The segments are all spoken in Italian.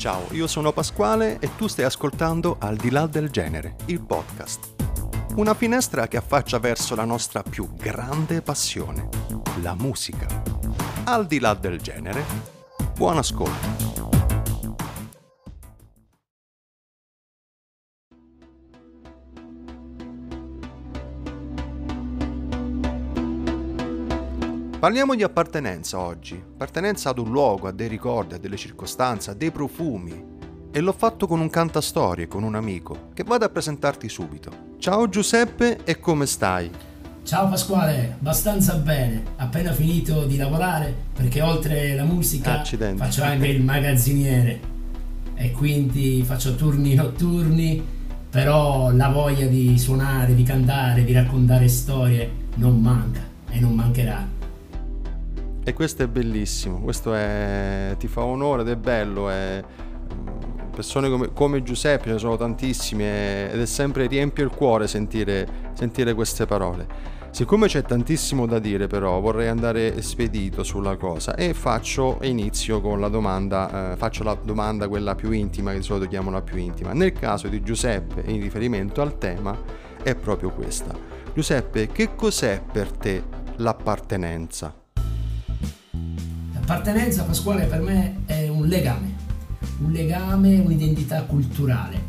Ciao, io sono Pasquale e tu stai ascoltando Al di là del genere, il podcast. Una finestra che affaccia verso la nostra più grande passione, la musica. Al di là del genere, buon ascolto. Parliamo di appartenenza oggi, appartenenza ad un luogo, a dei ricordi, a delle circostanze, a dei profumi. E l'ho fatto con un cantastorie, con un amico, che vado a presentarti subito. Ciao Giuseppe e come stai? Ciao Pasquale, abbastanza bene, appena finito di lavorare perché oltre la musica Accidenti. faccio anche il magazziniere e quindi faccio turni notturni, però la voglia di suonare, di cantare, di raccontare storie non manca e non mancherà. E questo è bellissimo, questo è, ti fa onore ed è bello. È, persone come, come, Giuseppe, ce ne sono tantissime ed è sempre riempie il cuore sentire, sentire queste parole. Siccome c'è tantissimo da dire però vorrei andare spedito sulla cosa e faccio inizio con la domanda, eh, faccio la domanda quella più intima che di solito chiamo la più intima. Nel caso di Giuseppe in riferimento al tema è proprio questa. Giuseppe, che cos'è per te l'appartenenza? L'appartenenza, Pasquale, per me è un legame, un legame, un'identità culturale,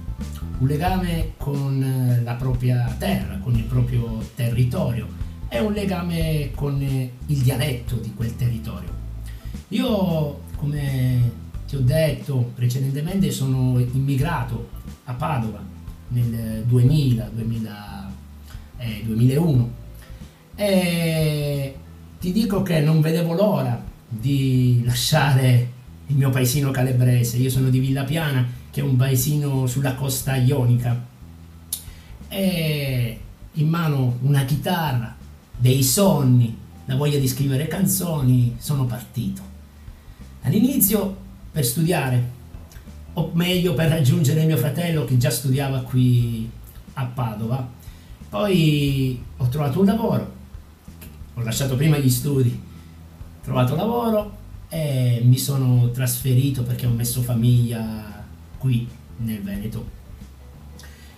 un legame con eh, la propria terra, con il proprio territorio, è un legame con eh, il dialetto di quel territorio. Io, come ti ho detto precedentemente, sono immigrato a Padova nel 2000, 2000 eh, 2001 e ti dico che non vedevo l'ora di lasciare il mio paesino calabrese. Io sono di Villa Piana, che è un paesino sulla costa ionica. E in mano una chitarra, dei sogni, la voglia di scrivere canzoni, sono partito. All'inizio per studiare, o meglio per raggiungere mio fratello che già studiava qui a Padova. Poi ho trovato un lavoro, ho lasciato prima gli studi trovato lavoro e mi sono trasferito perché ho messo famiglia qui nel Veneto.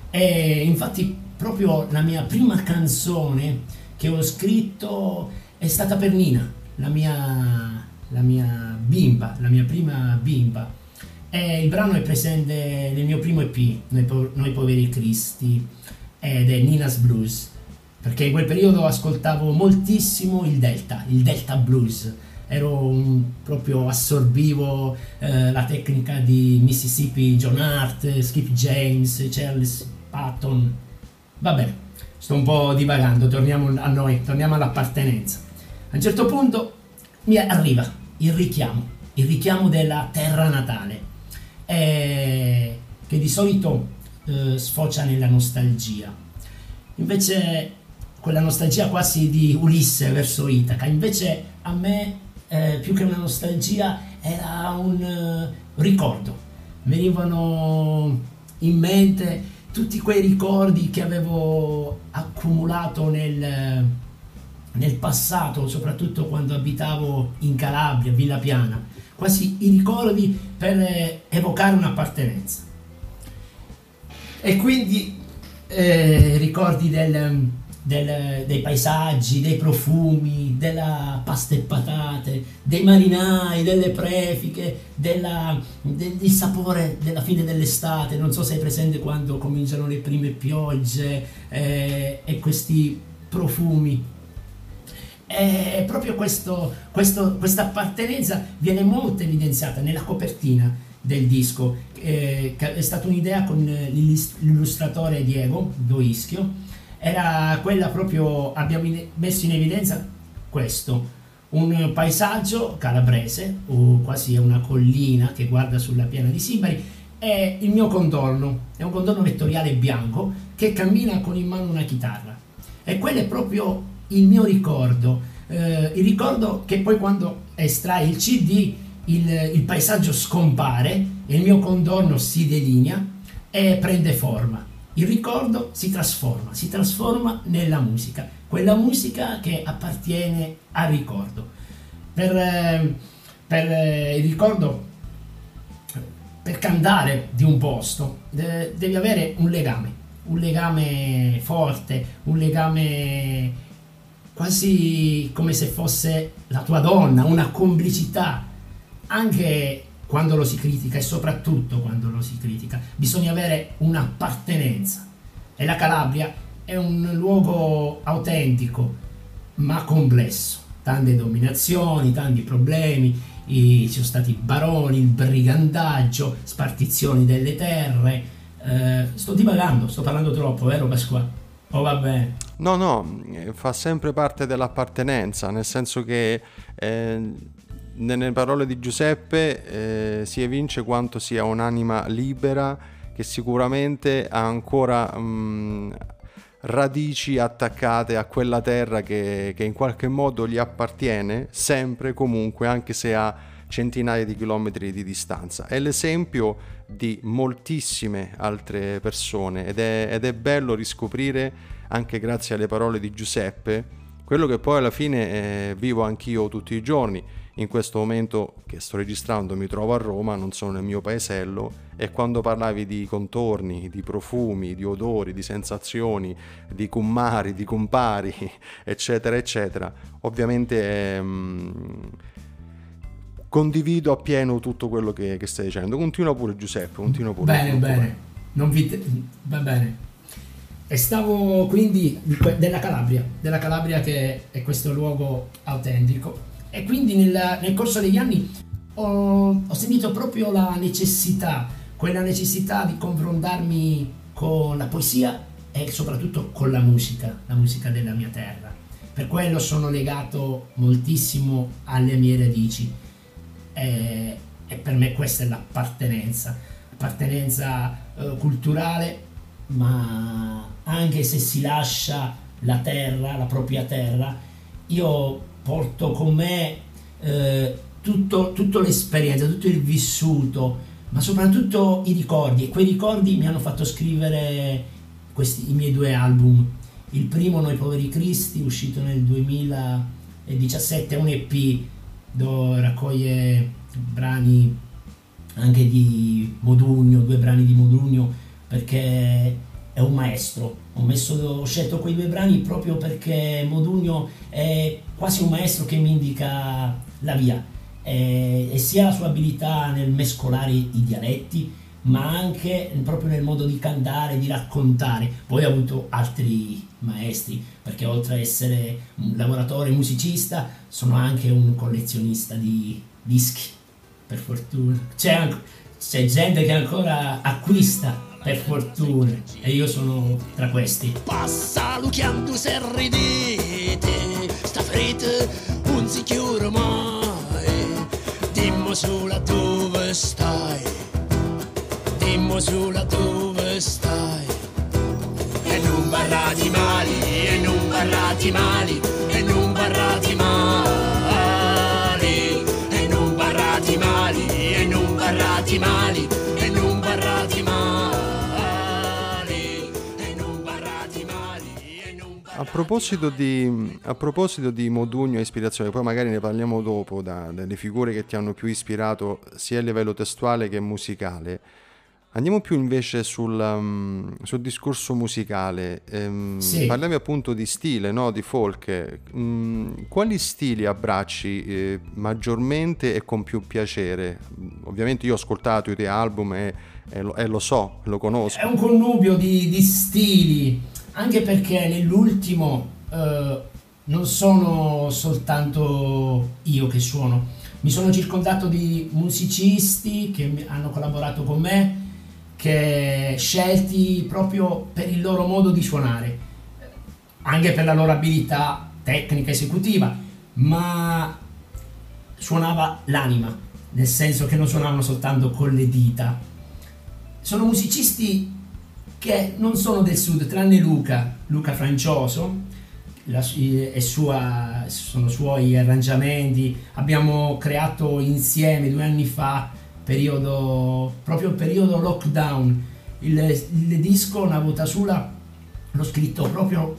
E infatti proprio la mia prima canzone che ho scritto è stata per Nina, la mia, la mia bimba, la mia prima bimba. E il brano è presente nel mio primo EP, Noi, po- Noi Poveri Cristi, ed è Nina's Blues perché in quel periodo ascoltavo moltissimo il Delta, il Delta Blues. Ero un, proprio assorbivo eh, la tecnica di Mississippi John Hart, Skip James, Charles Patton. Va bene, sto un po' divagando, torniamo a noi, torniamo all'appartenenza. A un certo punto mi arriva il richiamo, il richiamo della terra natale, eh, che di solito eh, sfocia nella nostalgia. Invece quella nostalgia quasi di Ulisse verso Itaca. Invece a me, eh, più che una nostalgia, era un uh, ricordo. Venivano in mente tutti quei ricordi che avevo accumulato nel, nel passato, soprattutto quando abitavo in Calabria, Villa Piana, quasi i ricordi per eh, evocare un'appartenenza. E quindi eh, ricordi del del, dei paesaggi, dei profumi, della pasta e patate, dei marinai, delle prefiche, della, del, del, sapore della fine dell'estate. Non so se hai presente quando cominciano le prime piogge eh, e questi profumi. E proprio questa appartenenza viene molto evidenziata nella copertina del disco, eh, che è stata un'idea con l'illustratore Diego Doischio era quella proprio, abbiamo messo in evidenza questo, un paesaggio calabrese, o quasi una collina che guarda sulla piana di Simbari, è il mio contorno, è un contorno vettoriale bianco che cammina con in mano una chitarra. E quello è proprio il mio ricordo, eh, il ricordo che poi quando estrai il CD il, il paesaggio scompare il mio contorno si delinea e prende forma il ricordo si trasforma, si trasforma nella musica, quella musica che appartiene al ricordo. Per, eh, per eh, il ricordo per cantare di un posto de- devi avere un legame, un legame forte, un legame quasi come se fosse la tua donna, una complicità, anche quando lo si critica e soprattutto quando lo si critica, bisogna avere un'appartenenza. E la Calabria è un luogo autentico ma complesso, tante dominazioni, tanti problemi, i, ci sono stati baroni, il brigandaggio, spartizioni delle terre. Eh, sto divagando, sto parlando troppo, vero Pasquale? Oh, bene. No, no, eh, fa sempre parte dell'appartenenza, nel senso che eh, nelle parole di Giuseppe eh, si evince quanto sia un'anima libera che sicuramente ha ancora mh, mm, radici attaccate a quella terra che, che in qualche modo gli appartiene, sempre, comunque, anche se ha centinaia di chilometri di distanza. È l'esempio di moltissime altre persone ed è, ed è bello riscoprire, anche grazie alle parole di Giuseppe, quello che poi alla fine eh, vivo anch'io tutti i giorni in questo momento che sto registrando mi trovo a Roma, non sono nel mio paesello e quando parlavi di contorni, di profumi, di odori, di sensazioni, di cummari, di compari, eccetera, eccetera, ovviamente ehm, condivido appieno tutto quello che, che, stai dicendo. Continua pure Giuseppe, continua pure. Bene, bene, non vi... va bene. E stavo quindi della Calabria, della Calabria che è questo luogo autentico e quindi nel, nel corso degli anni ho, ho, sentito proprio la necessità, quella necessità di confrontarmi con la poesia e soprattutto con la musica, la musica della mia terra. Per quello sono legato moltissimo alle mie radici e, e per me questa è l'appartenenza, appartenenza eh, culturale, ma anche se si lascia la terra, la propria terra, io porto con me eh, tutto, tutto l'esperienza, tutto il vissuto, ma soprattutto i ricordi. E quei ricordi mi hanno fatto scrivere questi, i miei due album. Il primo, Noi Poveri Cristi, uscito nel 2017, è un EP dove raccoglie brani anche di Modugno, due brani di Modugno, perché è un maestro. Ho, messo, ho, scelto quei due brani proprio perché Modugno è quasi un maestro che mi indica la via. E, e sia la sua abilità nel mescolare i dialetti, ma anche proprio nel modo di cantare, di raccontare. Poi ho avuto altri maestri, perché oltre ad essere un lavoratore musicista, sono anche un collezionista di dischi, per fortuna. C'è, c'è gente che ancora acquista per fortuna e io sono tra questi. Passa lucchiando se ridete sta fretta non si chiude mai. Dimmo sulla dove stai. Dimmo sulla dove stai. E non barrati mali e non barrati mali proposito, di, a proposito di Modugno e ispirazione, poi magari ne parliamo dopo, da, dalle figure che ti hanno più ispirato sia a livello testuale che musicale, andiamo più invece sul, um, sul discorso musicale. Um, sì. Parliamo appunto di stile, no? di folk. Um, quali stili abbracci eh, maggiormente e con più piacere? Ovviamente io ho ascoltato i tuoi album e, e, lo, e lo, so, lo conosco. È un connubio di, di stili anche perché nell'ultimo eh, non sono soltanto io che suono, mi sono circondato di musicisti che hanno collaborato con me, che scelti proprio per il loro modo di suonare, anche per la loro abilità tecnica esecutiva, ma suonava l'anima, nel senso che non suonavano soltanto con le dita. Sono musicisti che non sono del sud, tranne Luca, Luca Francioso, la, sua, sono suoi arrangiamenti. Abbiamo creato insieme due anni fa, periodo, proprio periodo lockdown, il, il disco Una volta sola l'ho scritto proprio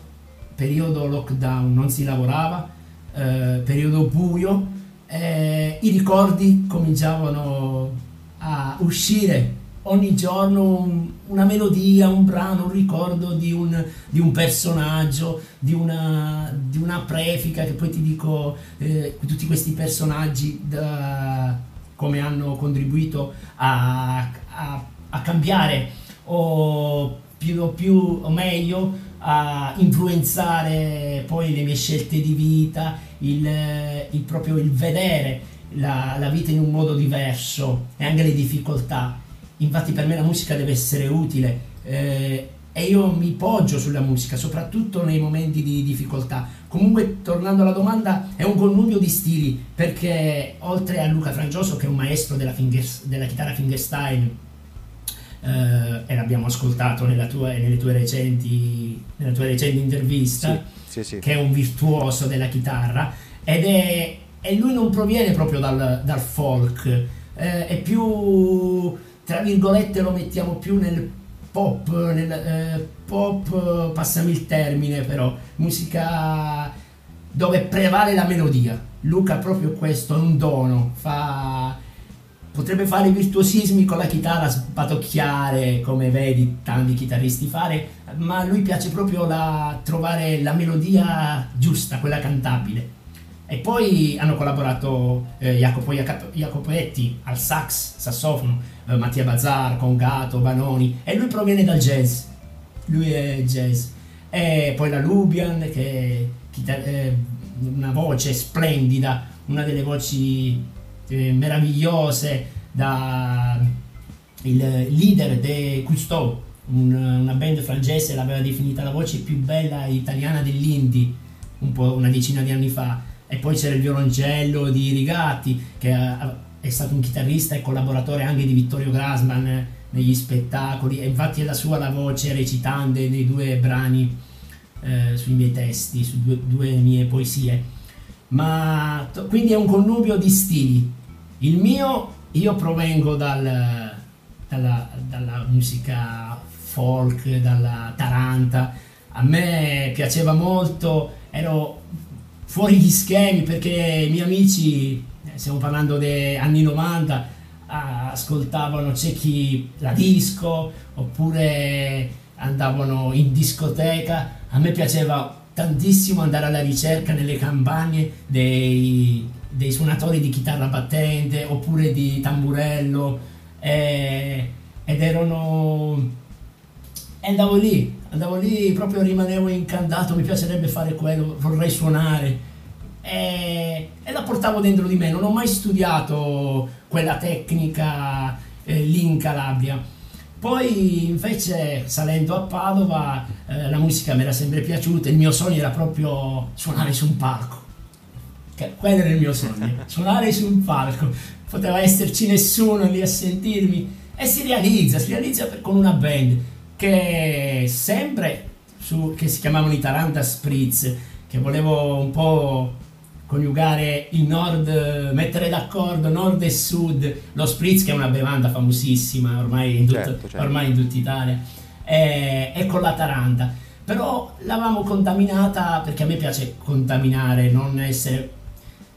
periodo lockdown, non si lavorava, eh, periodo buio, eh, i ricordi cominciavano a uscire ogni giorno un- una melodia, un brano, un ricordo di un, di un personaggio, di una, di una prefica che poi ti dico eh, tutti questi personaggi da- come hanno contribuito a, a- a cambiare o più o più o meglio a influenzare poi le mie scelte di vita, il, il proprio il vedere la, la vita in un modo diverso e anche le difficoltà. Infatti per me la musica deve essere utile eh, e io mi poggio sulla musica, soprattutto nei momenti di difficoltà. Comunque, tornando alla domanda, è un connubio di stili perché oltre a Luca Frangioso, che è un maestro della, fingers- della chitarra fingerstyle, eh, e l'abbiamo ascoltato nella tua- nelle, tue recenti, nella tua recente intervista, Sì, sì, sì. che è un virtuoso della chitarra ed è e lui non proviene proprio dal, dal folk, eh, è più tra virgolette lo mettiamo più nel pop, nel eh, pop, passami il termine però, musica dove prevale la melodia. Luca proprio questo, è un dono, fa potrebbe fare virtuosismi con la chitarra, sbatocchiare come vedi tanti chitarristi fare, ma a lui piace proprio la- trovare la melodia giusta, quella cantabile. E poi hanno collaborato eh, Jacopo Jacopetti al sax, sassofono, eh, Mattia Bazzar, Congato, Banoni, e lui proviene dal jazz, lui è jazz. E poi la Lubian, che è eh, una voce splendida, una delle voci eh, meravigliose da il leader de Cousteau, un- una band francese l'aveva definita la voce più bella italiana dell'indie un po' una decina di anni fa. E poi c'era il violoncello di Rigatti che ha- è stato un chitarrista e collaboratore anche di Vittorio Grasman negli spettacoli e infatti è la sua la voce recitante nei due brani eh, sui miei testi, su due, due mie poesie ma to- quindi è un connubio di stili. Il mio, io provengo dal- dalla, dalla musica folk, dalla Taranta, a me piaceva molto, ero fuori gli schemi perché i miei amici, stiamo parlando degli anni 90, ah, ascoltavano c'è chi la disco oppure andavano in discoteca. A me piaceva tantissimo andare alla ricerca nelle campagne dei, dei suonatori di chitarra battente oppure di tamburello eh, ed erano e andavo lì, andavo lì, proprio rimanevo incantato, mi piacerebbe fare quello, vorrei suonare. E, e la portavo dentro di me, non ho mai studiato quella tecnica eh, lì in Calabria. Poi invece salendo a Padova eh, la musica mi era sempre piaciuta, il mio sogno era proprio suonare su un palco. Che- quello era il mio sogno, suonare su un palco. Poteva esserci nessuno lì a sentirmi e si realizza, si realizza per- con una band che sempre su, che si chiamavano i Taranta Spritz, che volevo un po' coniugare il nord, mettere d'accordo nord e sud, lo Spritz che è una bevanda famosissima ormai in, tut- Certo, certo. ormai in tutta Italia, e, e con la Taranta. Però l'avevamo contaminata perché a me piace contaminare, non essere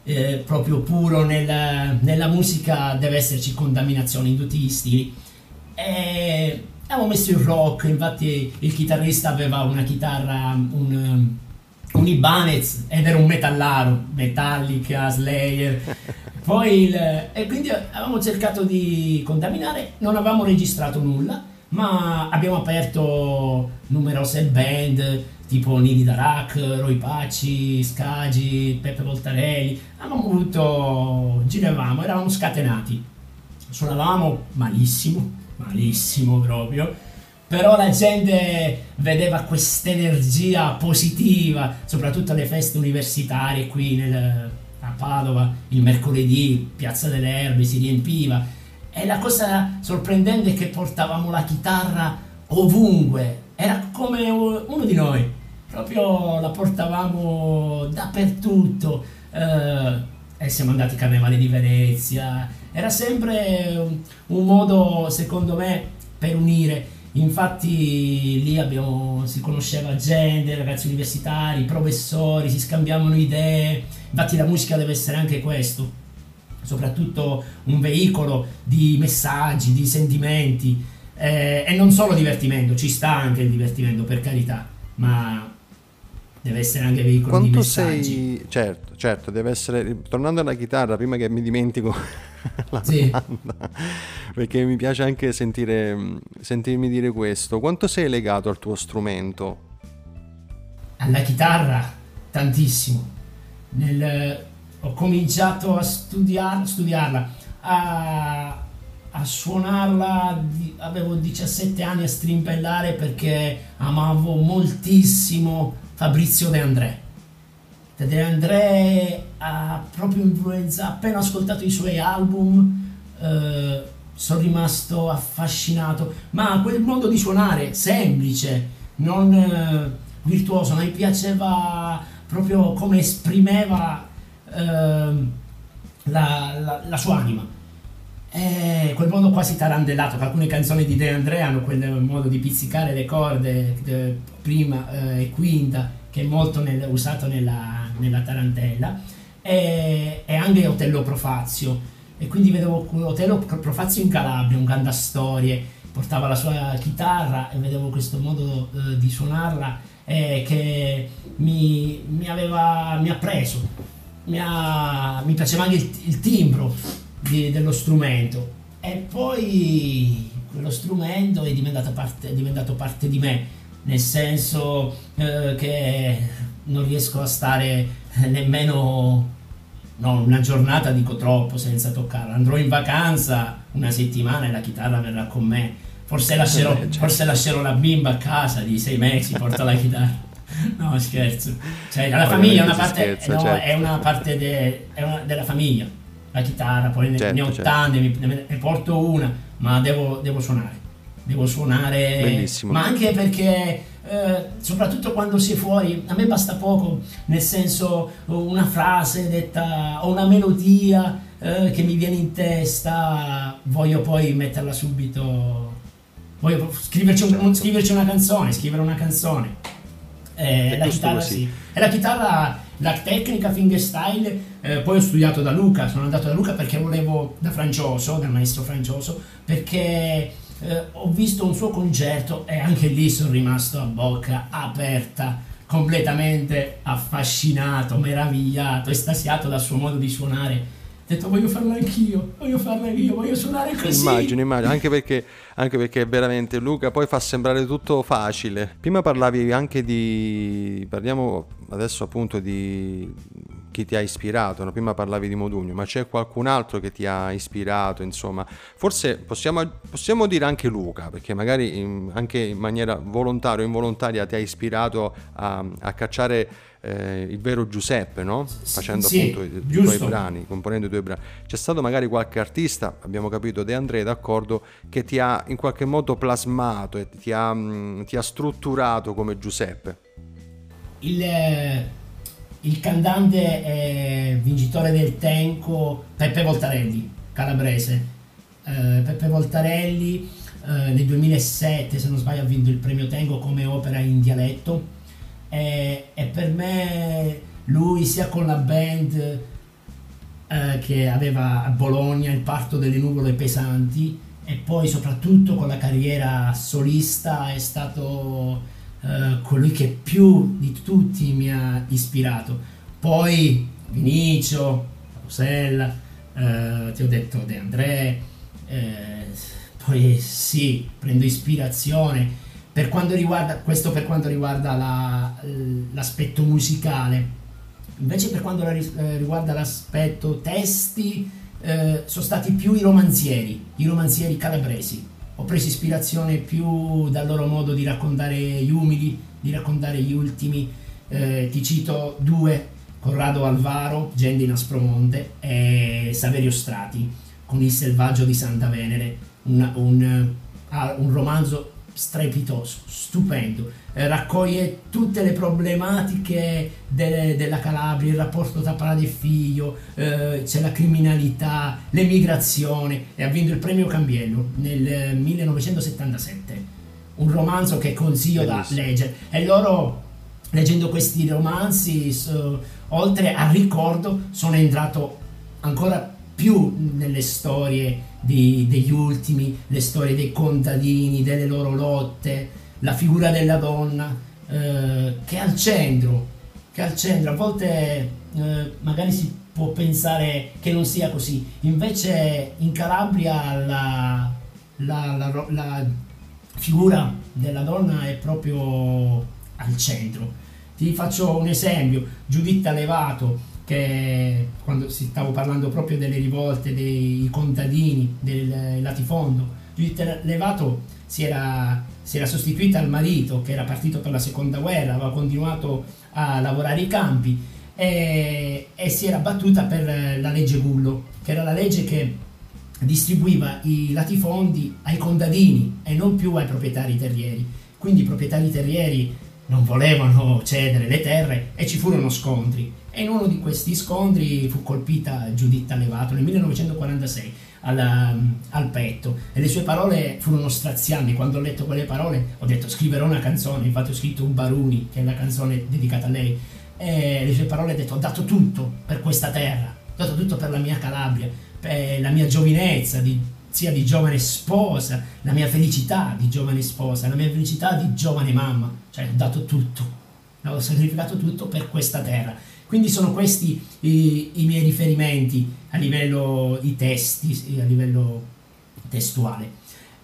eh, proprio puro nella, nella musica, deve esserci contaminazione in tutti gli stili. E abbiamo messo il rock, infatti il chitarrista aveva una chitarra, un, un Ibanez ed era un metallaro, Metallica, Slayer. Poi il- e quindi avevamo cercato di contaminare, non avevamo registrato nulla, ma abbiamo aperto numerose band tipo Nidi Darak, Roy Pacci, Scagi, Peppe Voltarelli. Avevamo avuto, giravamo, eravamo scatenati. Suonavamo malissimo, malissimo proprio. Però la gente vedeva questa energia positiva, soprattutto alle feste universitarie qui nel- a Padova, il mercoledì, Piazza delle Erbe si riempiva. E la cosa sorprendente è che portavamo la chitarra ovunque, era come uno di noi, proprio la portavamo dappertutto. eh, e siamo andati al Carnevale di Venezia, era sempre un, un modo, secondo me, per unire. Infatti lì abbiamo, si conosceva gente, ragazzi universitari, professori, si scambiavano idee. Infatti la musica deve essere anche questo, soprattutto un veicolo di messaggi, di sentimenti eh, e non solo divertimento, ci sta anche il divertimento per carità, ma deve essere anche veicolo Quanto di messaggi. sei... Certo, certo, deve essere... Tornando alla chitarra, prima che mi dimentico la Sì. domanda, perché mi piace anche sentire, sentirmi dire questo. Quanto sei legato al tuo strumento? Alla chitarra tantissimo. Nel- ho cominciato a studiar- studiarla, a, a suonarla, avevo 17 anni a strimpellare perché amavo moltissimo Fabrizio De André. De André ha proprio influenzato, appena ascoltato i suoi album, eh, sono rimasto affascinato, ma quel modo di suonare semplice, non eh, virtuoso, mi piaceva proprio come esprimeva ehm, la, la- la sua anima. E quel modo quasi tarantellato, che alcune canzoni di De André hanno quel modo di pizzicare le corde, eh, prima eh, e quinta, che è molto nel- usato nella, nella tarantella, e, e anche Otello Profazio. E quindi vedevo Otello Profazio in Calabria, un cantastorie, portava la sua chitarra e vedevo questo modo eh, di suonarla eh, che mi, mi aveva mi ha preso, mi, ha- mi piaceva anche il, il timbro di- dello strumento e poi quello strumento è diventato parte, è diventato parte di me, nel senso eh, che non riesco a stare nemmeno no, una giornata, dico troppo, senza toccarla. Andrò in vacanza una settimana e la chitarra verrà con me. Forse lascerò, Eh, forse lascerò la bimba a casa di sei mesi, porto la chitarra. No, scherzo. Cioè, la famiglia è una parte, scherza, no, certo. è una parte de- è una- della famiglia. La chitarra, poi ne, Certo, ne ho certo. tante, ne, ne porto una, ma devo, devo suonare. Devo suonare, Bellissimo. ma anche perché, eh, soprattutto quando si è fuori, a me basta poco, nel senso una frase detta o una melodia eh, che mi viene in testa, voglio poi metterla subito, voglio scriverci, un- Certo. scriverci una canzone, scrivere una canzone. Eh, la chitarra così. sì. E la chitarra, la tecnica fingerstyle, eh, poi ho studiato da Luca, sono andato da Luca perché volevo, da Francioso, dal maestro Francioso, perché eh, ho visto un suo concerto e anche lì sono rimasto a bocca aperta, completamente affascinato, meravigliato, estasiato dal suo modo di suonare. Ho detto voglio farlo anch'io, voglio farlo anch'io, voglio suonare così. Immagino, immagino, anche perché, anche perché veramente Luca poi fa sembrare tutto facile. Prima parlavi anche di, parliamo adesso appunto di chi ti ha ispirato, no? prima parlavi di Modugno, ma c'è qualcun altro che ti ha ispirato, insomma, forse possiamo, possiamo dire anche Luca, perché magari in- anche in maniera volontaria o involontaria ti ha ispirato a, a cacciare eh, il vero Giuseppe, no? Facendo sì, appunto i, i tuoi brani, componendo i tuoi brani. C'è stato magari qualche artista, abbiamo capito De André, d'accordo, che ti ha in qualche modo plasmato e ti ha, mm, ti ha strutturato come Giuseppe. il, eh, il cantante e vincitore del Tenco Peppe Voltarelli, calabrese. Eh, Peppe Voltarelli eh, nel 2007, se non sbaglio, ha vinto il premio Tenco come opera in dialetto e, e per me lui sia con la band eh, che aveva a Bologna il parto delle nuvole pesanti e poi soprattutto con la carriera solista è stato eh, colui che più di tutti mi ha ispirato. Poi Vinicio, Rosella, eh, ti ho detto De André, eh, poi sì, prendo ispirazione per quanto riguarda questo per quanto riguarda la- l'aspetto musicale. Invece per quanto eh, riguarda l'aspetto testi, eh, sono stati più i romanzieri, i romanzieri calabresi. Ho preso ispirazione più dal loro modo di raccontare gli umili, di raccontare gli ultimi. Eh, ti cito due, Corrado Alvaro, Gente in Aspromonte e Saverio Strati, con Il selvaggio di Santa Venere, un, un, ah, un romanzo strepitoso, stupendo, Eh, raccoglie tutte le problematiche de- della Calabria, il rapporto tra padre e figlio, eh, c'è la criminalità, l'emigrazione e ha vinto il premio Cambiello nel eh, 1977, un romanzo che consiglio da Bellissimo. leggere. E loro leggendo questi romanzi so- oltre al ricordo sono entrato ancora più nelle storie di, degli ultimi, le storie dei contadini, delle loro lotte, la figura della donna eh, che è al centro, che è al centro. A volte eh, magari si può pensare che non sia così, invece in Calabria la, la, la, la figura della donna è proprio al centro. Ti faccio un esempio, Giuditta Levato, che quando si stavo parlando proprio delle rivolte dei contadini del latifondo, Giuditta Levato si era, si era sostituita al marito che era partito per la seconda guerra, aveva continuato a lavorare i campi e, e si era battuta per la legge Bullo, che era la legge che distribuiva i latifondi ai contadini e non più ai proprietari terrieri. Quindi i proprietari terrieri non volevano cedere le terre e ci furono scontri. E in uno di questi scontri fu colpita Giuditta Levato nel 1946 al, al petto e le sue parole furono strazianti. Quando ho letto quelle parole ho detto scriverò una canzone, infatti ho scritto un Baruni, che è la canzone dedicata a lei. E le sue parole ho detto ho dato tutto per questa terra, ho dato tutto per la mia Calabria, per la mia giovinezza, di, sia di giovane sposa, la mia felicità di giovane sposa, la mia felicità di giovane mamma, cioè ho dato tutto, ho sacrificato tutto per questa terra. Quindi sono questi i, i miei riferimenti a livello di testi, a livello testuale.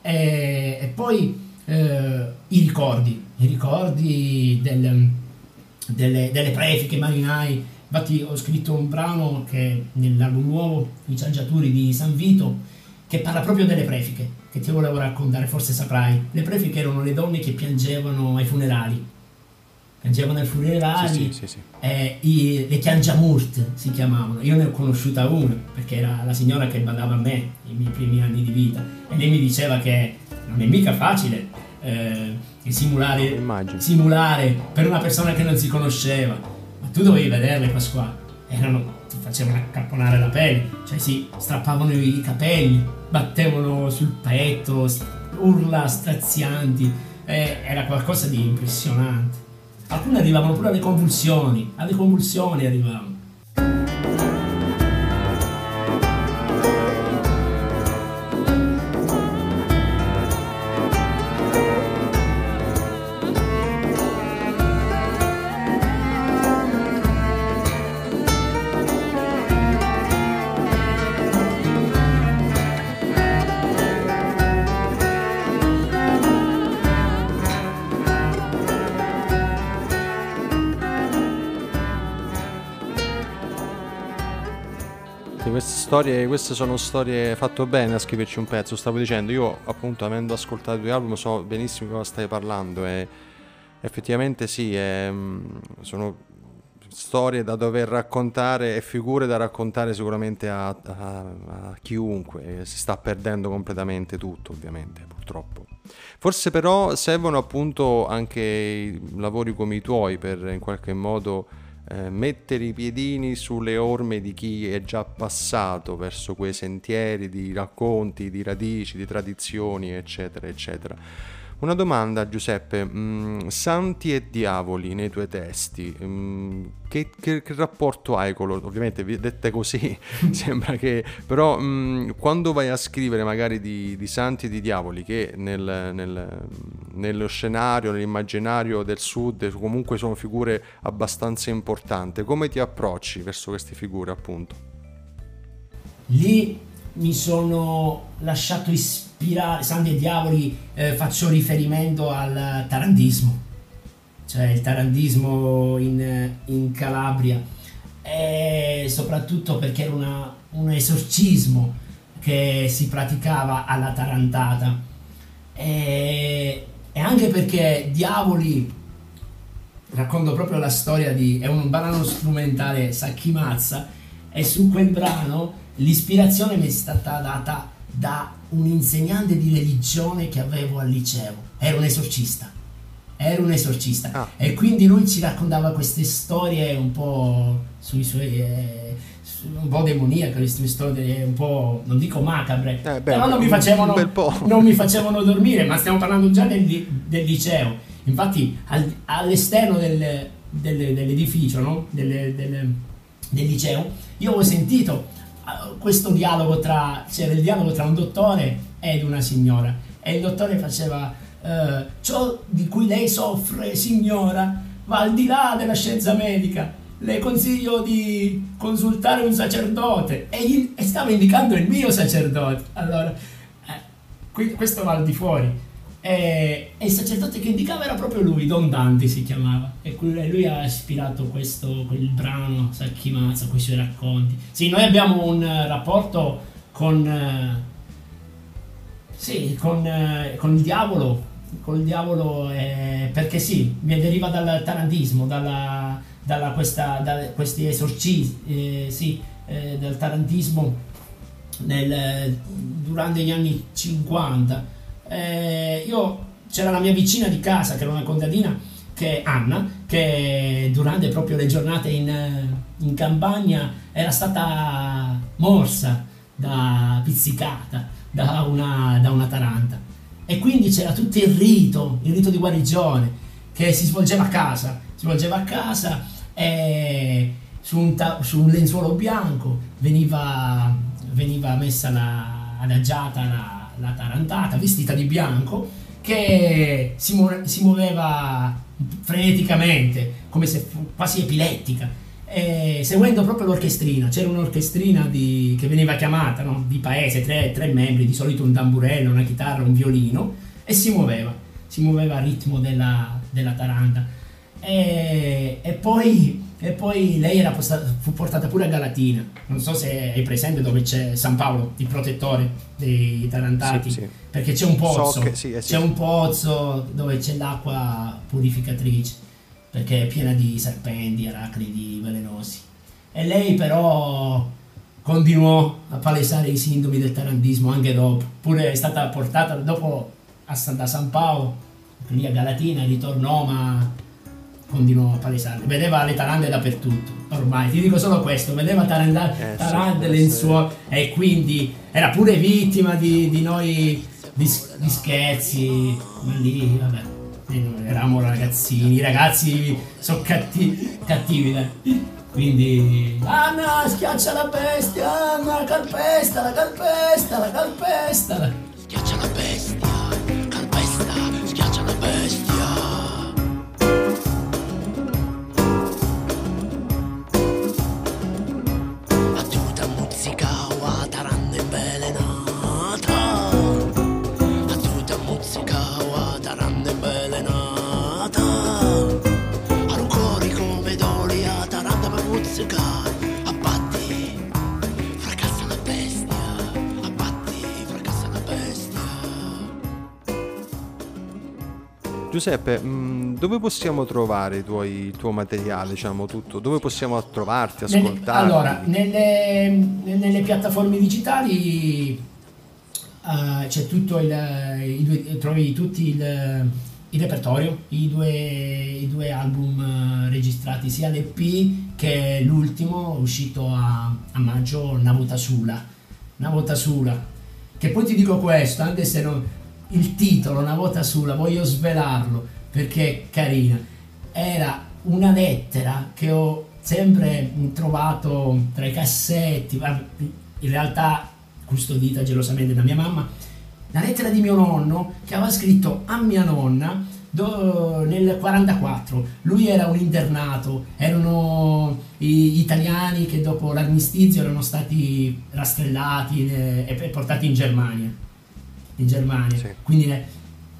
E, e poi eh, i ricordi, i ricordi del, delle, delle prefiche marinai Infatti ho scritto un brano che nell'album nuovo, I Ciangiaturi di San Vito, che parla proprio delle prefiche, che ti volevo raccontare, forse saprai. Le prefiche erano le donne che piangevano ai funerali. Piangevano ai funerali, Sì, sì, sì, sì. e i- le Chiangiamurt si chiamavano. Io ne ho conosciuta una, perché era la signora che badava a me nei miei primi anni di vita. E lei mi diceva che non è mica facile eh, simulare, simulare per una persona che non si conosceva. Ma tu dovevi vederle qua qua. Erano, ti facevano accapponare la pelle, cioè si strappavano i capelli, battevano sul petto, urla strazianti. eh, era qualcosa di impressionante. Alcune arrivavano pure alle convulsioni, alle convulsioni arrivavano. Storie, queste sono storie fatto bene a scriverci un pezzo, stavo dicendo, io appunto avendo ascoltato i tuoi album so benissimo di cosa stai parlando e effettivamente sì, ehm, sono storie da dover raccontare e figure da raccontare sicuramente a, a- a chiunque, si sta perdendo completamente tutto ovviamente purtroppo. Forse però servono appunto anche lavori come i tuoi per in qualche modo eh, mettere i piedini sulle orme di chi è già passato verso quei sentieri di racconti, di radici, di tradizioni, eccetera, eccetera. Una domanda, Giuseppe, mm, santi e diavoli nei tuoi testi, mm, che, che- che rapporto hai con loro? Ovviamente vi- dette così sembra che, però mm, quando vai a scrivere magari di, di santi e di diavoli, che nel- nel- nello scenario, nell'immaginario del sud comunque sono figure abbastanza importanti, come ti approcci verso queste figure appunto? Lì mi sono lasciato ispirare, Santi e Diavoli, eh, faccio riferimento al tarantismo, cioè il tarantismo in, in Calabria, e soprattutto perché era una- un esorcismo che si praticava alla tarantata. E, e anche perché Diavoli racconto proprio la storia di è un brano strumentale Sacchi Mazza e su quel brano l'ispirazione mi è stata data da un insegnante di religione che avevo al liceo era un esorcista era un esorcista Ah. e quindi lui ci raccontava queste storie un po' sui suoi eh, un po' demoniache queste storie un po' non dico macabre Eh, beh, però non mi facevano non mi facevano dormire, ma stiamo parlando già del, del liceo. Infatti, al- all'esterno del- del- dell'edificio, no? Del, del- del liceo, io ho sentito questo dialogo tra, c'era il dialogo tra un dottore ed una signora. E il dottore faceva eh, ciò di cui lei soffre signora va al di là della scienza medica. Le consiglio di consultare un sacerdote. E, gli, e stava indicando il mio sacerdote. Allora eh, questo va al di fuori e, e, il sacerdote che indicava era proprio lui, Don Dante si chiamava. E lui ha ispirato questo, quel brano, Sacchi Mazza, con i suoi racconti. Sì, noi abbiamo un rapporto con, eh, sì, con, eh, con il diavolo, con il diavolo eh, perché sì, mi deriva dal tarantismo, dalla, dalla questa, da questi esorcismi, eh, sì, eh, dal tarantismo nel, durante gli anni 50 eh, io c'era la mia vicina di casa, che era una contadina, che Anna, che durante proprio le giornate in, in campagna era stata morsa, da, pizzicata da una, da una taranta. E quindi c'era tutto il rito, il rito di guarigione, che si svolgeva a casa, si svolgeva a casa e su un, ta- su un lenzuolo bianco veniva, veniva messa la, adagiata la la tarantata vestita di bianco che si, mu- si muoveva freneticamente, come se quasi epilettica, seguendo proprio l'orchestrina. C'era un'orchestrina di, che veniva chiamata no? di paese, tre, tre, membri, di solito un tamburello, una chitarra, un violino, e si muoveva, si muoveva al ritmo della, della taranta. E, e poi e poi lei era postata, fu portata pure a Galatina. Non so se hai presente dove c'è San Paolo, il protettore dei tarantati. Sì, sì. Perché c'è un pozzo. So che, sì, eh, c'è un pozzo dove c'è l'acqua purificatrice. Perché è piena di serpenti, arachnidi velenosi. E lei però continuò a palesare i sintomi del tarantismo anche dopo. Pure è stata portata dopo a, da San Paolo, lì a Galatina, ritornò ma continuò a palesare. Vedeva le tarande dappertutto, ormai, ti dico solo questo, vedeva taranda, eh, tarande, sì, lenzuola sì. e quindi era pure vittima di, di noi, di, di, scherzi, ma lì, vabbè, eravamo ragazzini, i ragazzi sono cattivi, cattivi dai. Quindi Anna schiaccia la bestia, Anna calpesta, la calpesta, la calpesta. Schiaccia Giuseppe, mm, dove possiamo trovare tuoi, il tuo materiale, diciamo tutto? Dove possiamo trovarti, ascoltarti? allora, nelle, nelle, piattaforme digitali uh, c'è tutto il, i due, trovi tutti il, il repertorio, i due, i due album uh, registrati, sia l'EP che l'ultimo uscito a, a maggio, Navuta Sula. Navuta Sula. Che poi ti dico questo, anche se non il titolo una volta sola, voglio svelarlo perché è carina. Era una lettera che ho sempre trovato tra i cassetti, in realtà custodita gelosamente da mia mamma, la lettera di mio nonno che aveva scritto a mia nonna do, nel 44. Lui era un internato, erano gli italiani che dopo l'armistizio erano stati rastrellati e, e portati in Germania in Germania. Sì. Quindi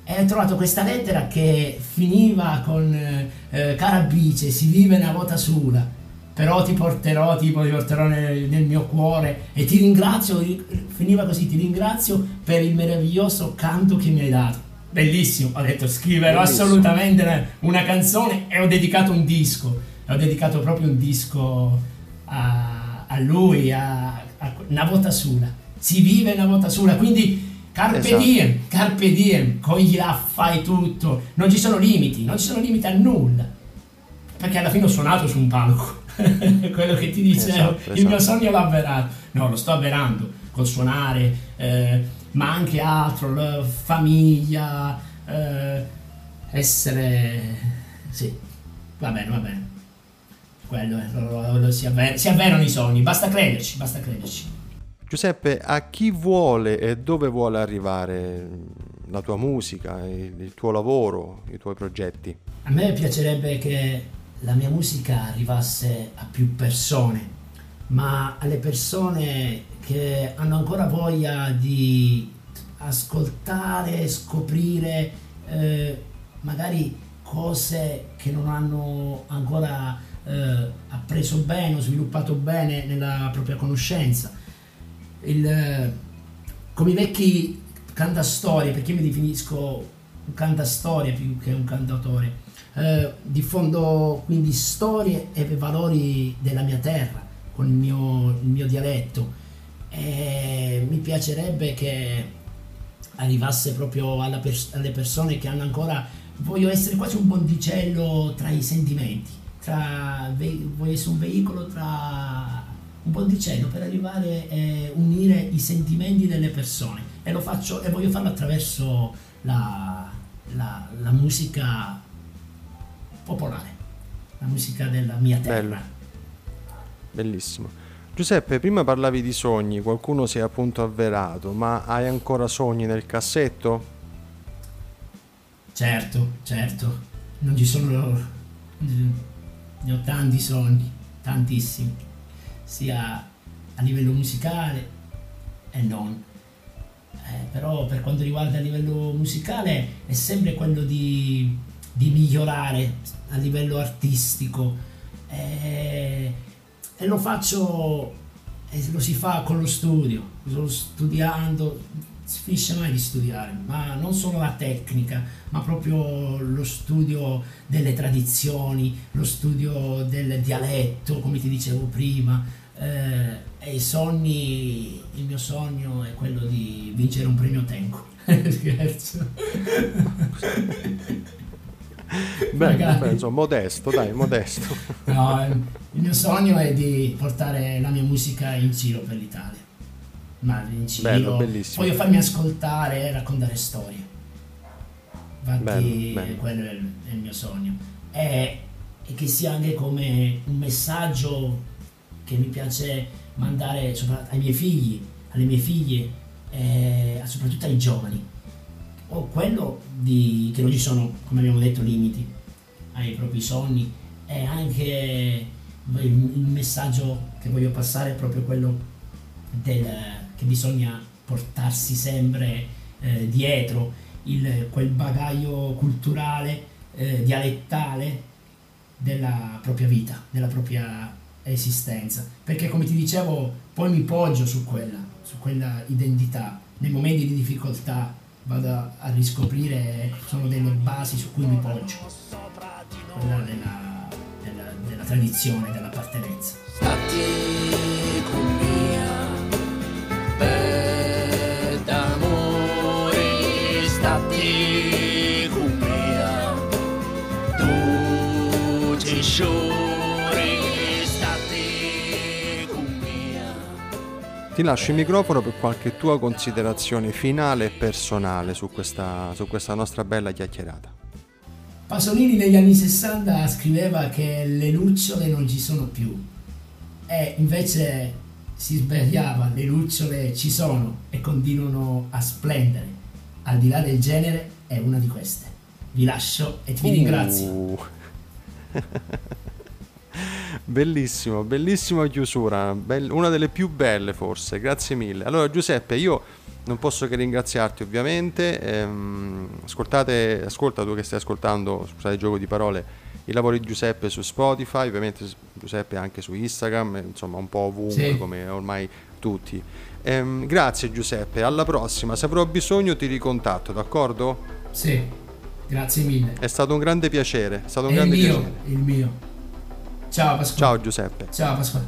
eh, ho trovato questa lettera che finiva con eh, cara bice, si vive una volta sola, però ti porterò, tipo, ti porterò nel, nel, mio cuore e ti ringrazio, finiva così, ti ringrazio per il meraviglioso canto che mi hai dato. Bellissimo, ho detto scriverò Bellissimo. assolutamente una canzone e ho dedicato un disco, ho dedicato proprio un disco a, a lui, a, a una volta sola. Si vive una volta sola, quindi Carpe esatto. diem, carpe diem, coglila, fai tutto. Non ci sono limiti, non ci sono limiti a nulla. Perché alla fine ho suonato su un palco. Quello che ti dicevo, esatto, il esatto. mio sogno l'ho avverato. No, lo sto avverando col suonare, eh, ma anche altro, la famiglia, eh, essere... Sì, va bene, va bene. quello è, lo, lo, si, avver- si avverano i sogni, basta crederci, basta crederci. Giuseppe, a chi vuole e dove vuole arrivare la tua musica, il, tuo lavoro, i tuoi progetti? A me piacerebbe che la mia musica arrivasse a più persone, ma alle persone che hanno ancora voglia di ascoltare, scoprire eh, magari cose che non hanno ancora eh, appreso bene o sviluppato bene nella propria conoscenza. Il, come i vecchi cantastorie, perché io mi definisco un cantastorie più che un cantautore, eh, diffondo quindi storie e valori della mia terra con il mio, il mio dialetto. E mi piacerebbe che arrivasse proprio pers- alle persone che hanno ancora voglio essere quasi un ponticello tra i sentimenti tra ve- voglio essere un veicolo tra un ponticello per arrivare e unire i sentimenti delle persone e lo faccio e voglio farlo attraverso la, la, la musica popolare, la musica della mia terra. Bello. Bellissimo. Giuseppe, prima parlavi di sogni, qualcuno si è appunto avverato, ma hai ancora sogni nel cassetto? Certo, certo, non ci sono... ne ho tanti sogni, tantissimi, sia a livello musicale e non. Eh, però per quanto riguarda il livello musicale è sempre quello di di migliorare a livello artistico e, e lo faccio e lo si fa con lo studio, sto studiando, si finisce mai di studiare, ma non solo la tecnica, ma proprio lo studio delle tradizioni, lo studio del dialetto, come ti dicevo prima. Eh, e i sogni, il mio sogno è quello di vincere un premio Tenco. Scherzo. beh, beh, insomma, modesto, dai, modesto. no, il mio sogno è di portare la mia musica in giro per l'Italia. Ma in giro. Bello, bellissimo. Voglio farmi ascoltare e raccontare storie. Infatti, bello, bello. quello è il, è il, mio sogno. E, e che sia anche come un messaggio che mi piace mandare ai miei figli, alle mie figlie, e soprattutto ai giovani. O quello di, che non ci sono, come abbiamo detto, limiti ai propri sogni e anche il, il messaggio che voglio passare è proprio quello del, che bisogna portarsi sempre eh, dietro. Il, quel bagaglio culturale, eh, dialettale della propria vita, della propria esistenza. Perché come ti dicevo, poi mi poggio su quella, su quella identità, nei momenti di difficoltà, vado a riscoprire sono delle basi su cui mi poggio. Quella della, della, della tradizione dell'appartenenza. Stati con mia per d'amore stati con mia. Ci Ti lascio il microfono per qualche tua considerazione finale e personale su questa, su questa nostra bella chiacchierata. Pasolini negli anni 60 scriveva che le lucciole non ci sono più e invece si sbagliava, le lucciole ci sono e continuano a splendere. Al di là del genere è una di queste. Vi lascio e ti uh. ringrazio. Bellissimo, bellissima chiusura, bell- una delle più belle forse, grazie mille. Allora Giuseppe, io non posso che ringraziarti ovviamente, ehm, ascoltate, ascolta tu che stai ascoltando, scusate il gioco di parole, i lavori di Giuseppe su Spotify, ovviamente Giuseppe anche su Instagram, insomma un po' ovunque sì. come ormai tutti. Ehm, grazie Giuseppe, alla prossima, se avrò bisogno ti ricontatto, d'accordo? Sì, grazie mille. È stato un grande piacere, è stato un è grande il mio, piacere. Il mio. Ciao Pasquale. Ciao Giuseppe. Ciao Pasquale.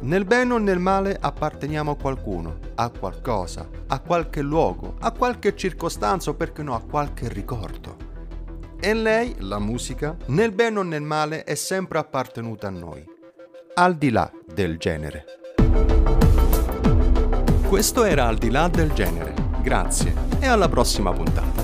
Nel bene o nel male apparteniamo a qualcuno, a qualcosa, a qualche luogo, a qualche circostanza o perché no a qualche ricordo. E lei, la musica, nel bene o nel male è sempre appartenuta a noi, al di là del genere. Questo era al di là del genere. Grazie e alla prossima puntata.